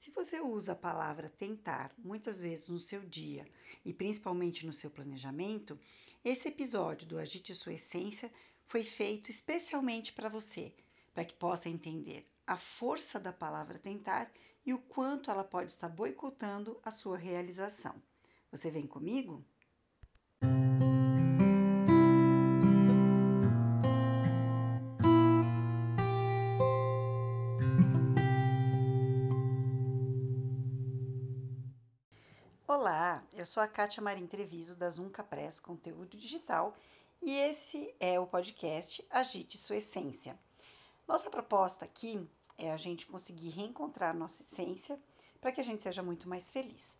Se você usa a palavra tentar muitas vezes no seu dia e principalmente no seu planejamento, esse episódio do Agite Sua Essência foi feito especialmente para você, para que possa entender a força da palavra tentar e o quanto ela pode estar boicotando a sua realização. Você vem comigo? Eu sou a Kátia Marim Treviso da Zunca Press Conteúdo Digital e esse é o podcast Agite Sua Essência. Nossa proposta aqui é a gente conseguir reencontrar nossa essência para que a gente seja muito mais feliz.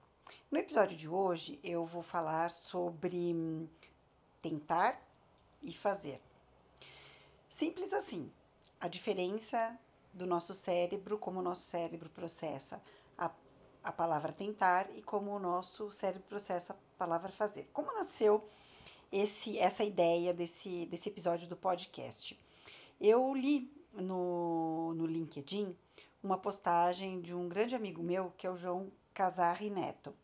No episódio de hoje eu vou falar sobre tentar e fazer. Simples assim, a diferença do nosso cérebro, como o nosso cérebro processa a palavra tentar e como o nosso cérebro processa a palavra fazer. Como nasceu esse essa ideia desse, desse episódio do podcast? Eu li no, no LinkedIn uma postagem de um grande amigo meu, que é o João Casarri Neto.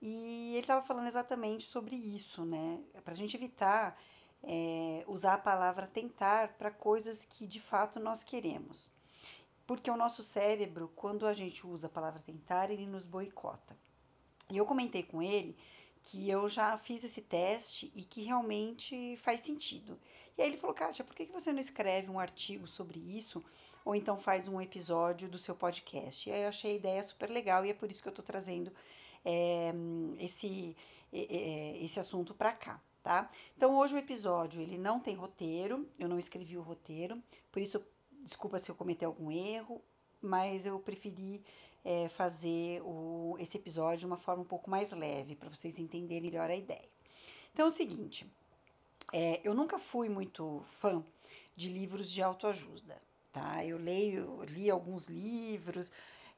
E ele estava falando exatamente sobre isso, né? Para a gente evitar é, usar a palavra tentar para coisas que de fato nós queremos porque o nosso cérebro, quando a gente usa a palavra tentar, ele nos boicota. E eu comentei com ele que eu já fiz esse teste e que realmente faz sentido. E aí ele falou, Kátia, por que você não escreve um artigo sobre isso? Ou então faz um episódio do seu podcast? E aí eu achei a ideia super legal e é por isso que eu tô trazendo é, esse, é, esse assunto para cá. Tá? Então hoje o episódio ele não tem roteiro, eu não escrevi o roteiro, por isso Desculpa se eu cometi algum erro, mas eu preferi é, fazer o, esse episódio de uma forma um pouco mais leve, para vocês entenderem melhor a ideia. Então é o seguinte, é, eu nunca fui muito fã de livros de autoajuda, tá? Eu leio, li alguns livros,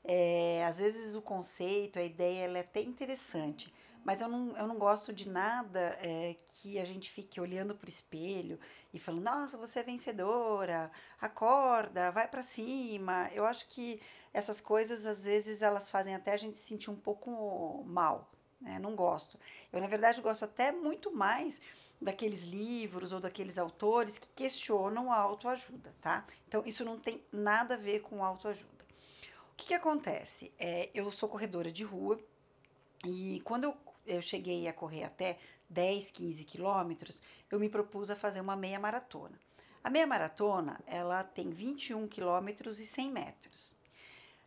é, às vezes o conceito, a ideia, ela é até interessante, mas eu não, eu não gosto de nada é, que a gente fique olhando para o espelho e falando, nossa, você é vencedora, acorda, vai para cima. Eu acho que essas coisas, às vezes, elas fazem até a gente se sentir um pouco mal, né? Não gosto. Eu, na verdade, gosto até muito mais daqueles livros ou daqueles autores que questionam a autoajuda, tá? Então, isso não tem nada a ver com autoajuda. O que, que acontece? É, eu sou corredora de rua e quando eu eu cheguei a correr até 10, 15 quilômetros, eu me propus a fazer uma meia maratona. A meia maratona, ela tem 21 quilômetros e 100 metros.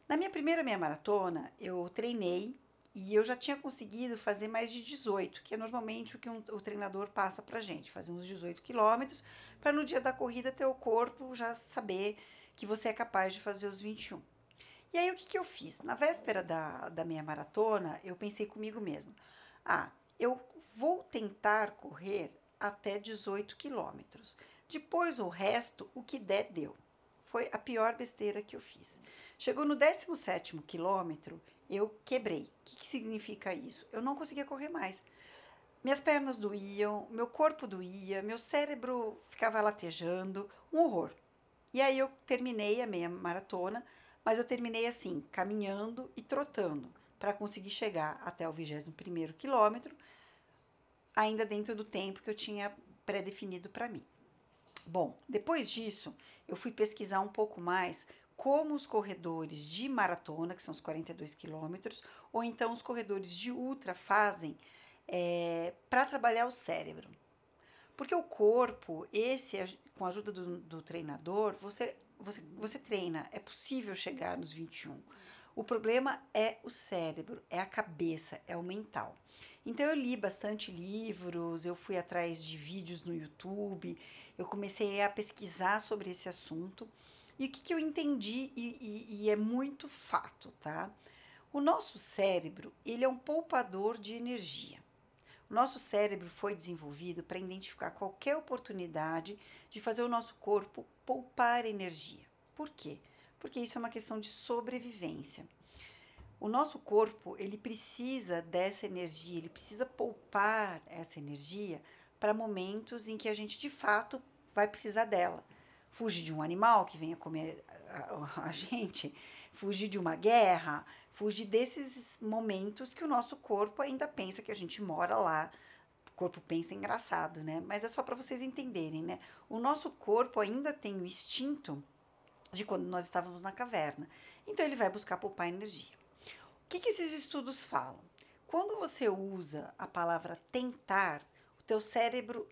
Na minha primeira meia maratona, eu treinei e eu já tinha conseguido fazer mais de 18, que é normalmente o que um, o treinador passa pra gente, fazer uns 18 quilômetros, para no dia da corrida ter o corpo já saber que você é capaz de fazer os 21. E aí o que, que eu fiz? Na véspera da, da meia maratona, eu pensei comigo mesmo, ah, eu vou tentar correr até 18 quilômetros. Depois o resto, o que der, deu. Foi a pior besteira que eu fiz. Chegou no 17 quilômetro, eu quebrei. O que, que significa isso? Eu não conseguia correr mais. Minhas pernas doíam, meu corpo doía, meu cérebro ficava latejando, um horror. E aí eu terminei a meia maratona, mas eu terminei assim, caminhando e trotando para conseguir chegar até o 21º quilômetro, ainda dentro do tempo que eu tinha pré-definido para mim. Bom, depois disso, eu fui pesquisar um pouco mais como os corredores de maratona, que são os 42 quilômetros, ou então os corredores de ultra fazem é, para trabalhar o cérebro. Porque o corpo, esse, com a ajuda do, do treinador, você, você, você treina, é possível chegar nos 21. O problema é o cérebro, é a cabeça, é o mental. Então eu li bastante livros, eu fui atrás de vídeos no YouTube, eu comecei a pesquisar sobre esse assunto e o que, que eu entendi e, e, e é muito fato, tá? O nosso cérebro ele é um poupador de energia. O nosso cérebro foi desenvolvido para identificar qualquer oportunidade de fazer o nosso corpo poupar energia. Por quê? Porque isso é uma questão de sobrevivência. O nosso corpo, ele precisa dessa energia, ele precisa poupar essa energia para momentos em que a gente de fato vai precisar dela. Fugir de um animal que venha comer a, a, a gente, fugir de uma guerra, fugir desses momentos que o nosso corpo ainda pensa que a gente mora lá. O corpo pensa engraçado, né? Mas é só para vocês entenderem, né? O nosso corpo ainda tem o instinto de quando nós estávamos na caverna. Então ele vai buscar poupar energia. O que, que esses estudos falam? Quando você usa a palavra tentar, o teu cérebro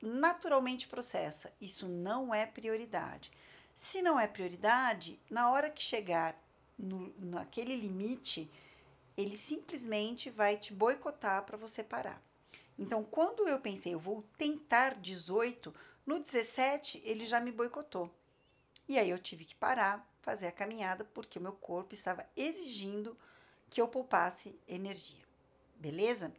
naturalmente processa. Isso não é prioridade. Se não é prioridade, na hora que chegar no, naquele limite, ele simplesmente vai te boicotar para você parar. Então, quando eu pensei, eu vou tentar 18, no 17 ele já me boicotou. E aí eu tive que parar, fazer a caminhada, porque o meu corpo estava exigindo que eu poupasse energia. Beleza?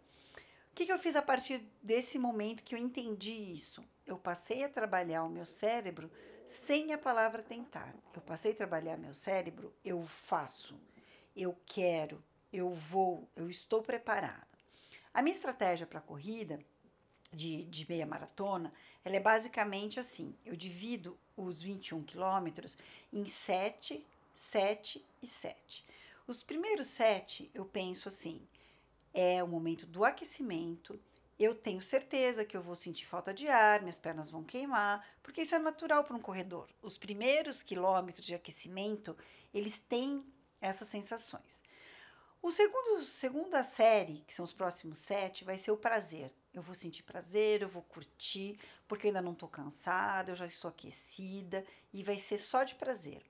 O que, que eu fiz a partir desse momento que eu entendi isso? Eu passei a trabalhar o meu cérebro sem a palavra tentar. Eu passei a trabalhar meu cérebro, eu faço, eu quero, eu vou, eu estou preparada. A minha estratégia para a corrida de, de meia maratona, ela é basicamente assim: eu divido os 21 quilômetros em 7, 7 e 7. Os primeiros 7 eu penso assim: é o momento do aquecimento. Eu tenho certeza que eu vou sentir falta de ar, minhas pernas vão queimar, porque isso é natural para um corredor. Os primeiros quilômetros de aquecimento, eles têm essas sensações. O segundo, segunda série, que são os próximos sete, vai ser o prazer. Eu vou sentir prazer, eu vou curtir, porque eu ainda não estou cansada, eu já estou aquecida e vai ser só de prazer.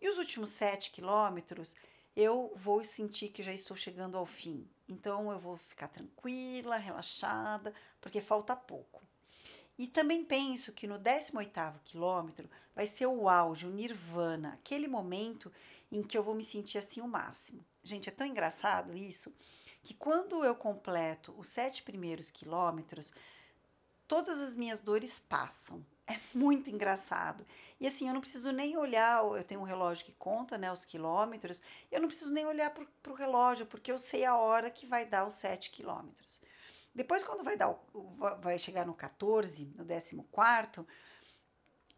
E os últimos sete quilômetros, eu vou sentir que já estou chegando ao fim. Então eu vou ficar tranquila, relaxada, porque falta pouco. E também penso que no 18º quilômetro vai ser o auge, o nirvana, aquele momento em que eu vou me sentir assim o máximo. Gente, é tão engraçado isso, que quando eu completo os sete primeiros quilômetros, todas as minhas dores passam. É muito engraçado. E assim, eu não preciso nem olhar, eu tenho um relógio que conta né, os quilômetros, eu não preciso nem olhar para o relógio, porque eu sei a hora que vai dar os 7 quilômetros. Depois, quando vai, dar, vai chegar no 14, no 14,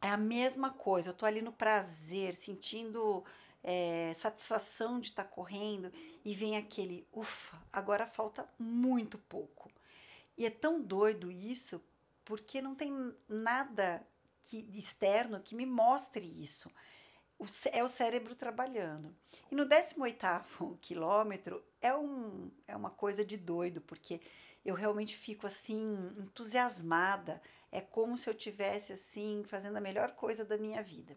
é a mesma coisa. Eu estou ali no prazer, sentindo é, satisfação de estar tá correndo, e vem aquele, ufa, agora falta muito pouco. E é tão doido isso, porque não tem nada que, externo que me mostre isso. O, é o cérebro trabalhando. E no 18º quilômetro é, um, é uma coisa de doido, porque eu realmente fico assim entusiasmada. É como se eu tivesse assim fazendo a melhor coisa da minha vida.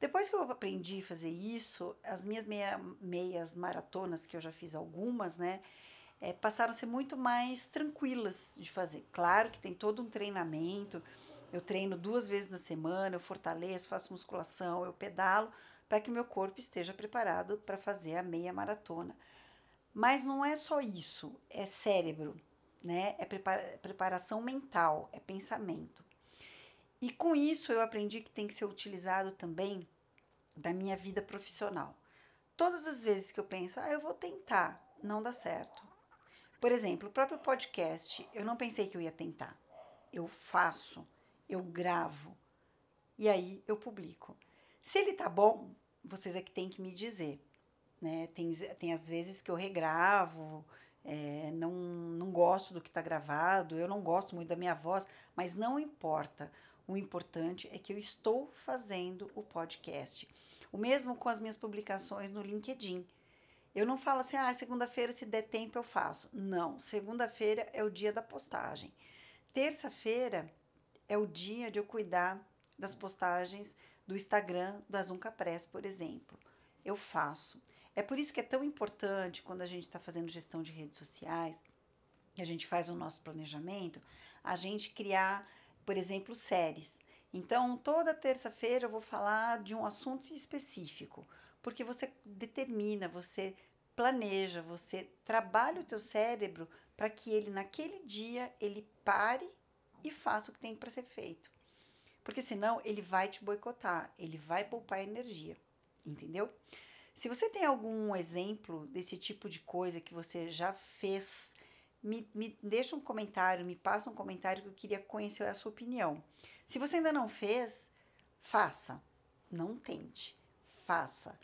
Depois que eu aprendi a fazer isso, as minhas meia, meias maratonas, que eu já fiz algumas, né? é, passaram a ser muito mais tranquilas de fazer. Claro que tem todo um treinamento, eu treino duas vezes na semana, eu fortaleço, faço musculação, eu pedalo para que meu corpo esteja preparado para fazer a meia maratona. Mas não é só isso, é cérebro, né? É prepara preparação mental, é pensamento. E com isso eu aprendi que tem que ser utilizado também da minha vida profissional. Todas as vezes que eu penso, ah, eu vou tentar, não dá certo. Por exemplo, o próprio podcast, eu não pensei que eu ia tentar. Eu faço, eu gravo e aí eu publico. Se ele tá bom, vocês é que tem que me dizer. Né? Tem, tem às vezes que eu regravo, é, não, não gosto do que está gravado, eu não gosto muito da minha voz, mas não importa. O importante é que eu estou fazendo o podcast. O mesmo com as minhas publicações no LinkedIn. Eu não falo assim, ah, segunda-feira, se der tempo, eu faço. Não, segunda-feira é o dia da postagem. Terça-feira é o dia de eu cuidar das postagens do Instagram da Zunca Press, por exemplo. Eu faço. É por isso que é tão importante quando a gente está fazendo gestão de redes sociais, a gente faz o nosso planejamento, a gente criar, por exemplo, séries. Então, toda terça-feira eu vou falar de um assunto específico, porque você determina, você planeja, você trabalha o teu cérebro para que ele naquele dia ele pare e faça o que tem para ser feito. Porque senão ele vai te boicotar, ele vai poupar energia, entendeu? Se você tem algum exemplo desse tipo de coisa que você já fez, me, me deixa um comentário, me passa um comentário que eu queria conhecer a sua opinião. Se você ainda não fez, faça. Não tente, faça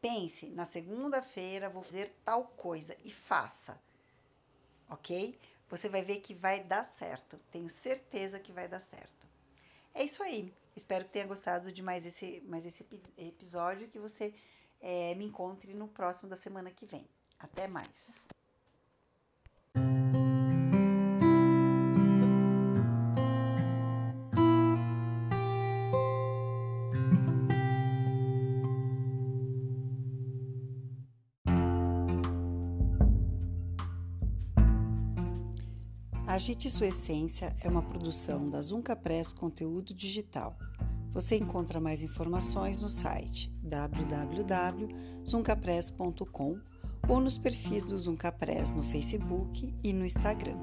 Pense, na segunda-feira vou fazer tal coisa e faça. Ok? Você vai ver que vai dar certo. Tenho certeza que vai dar certo. É isso aí. Espero que tenha gostado de mais esse, mais esse episódio que você é, me encontre no próximo da semana que vem. Até mais! Agite Sua Essência é uma produção da Zunca Press Conteúdo Digital. Você encontra mais informações no site www.zuncapress.com ou nos perfis do Zuncapress no Facebook e no Instagram.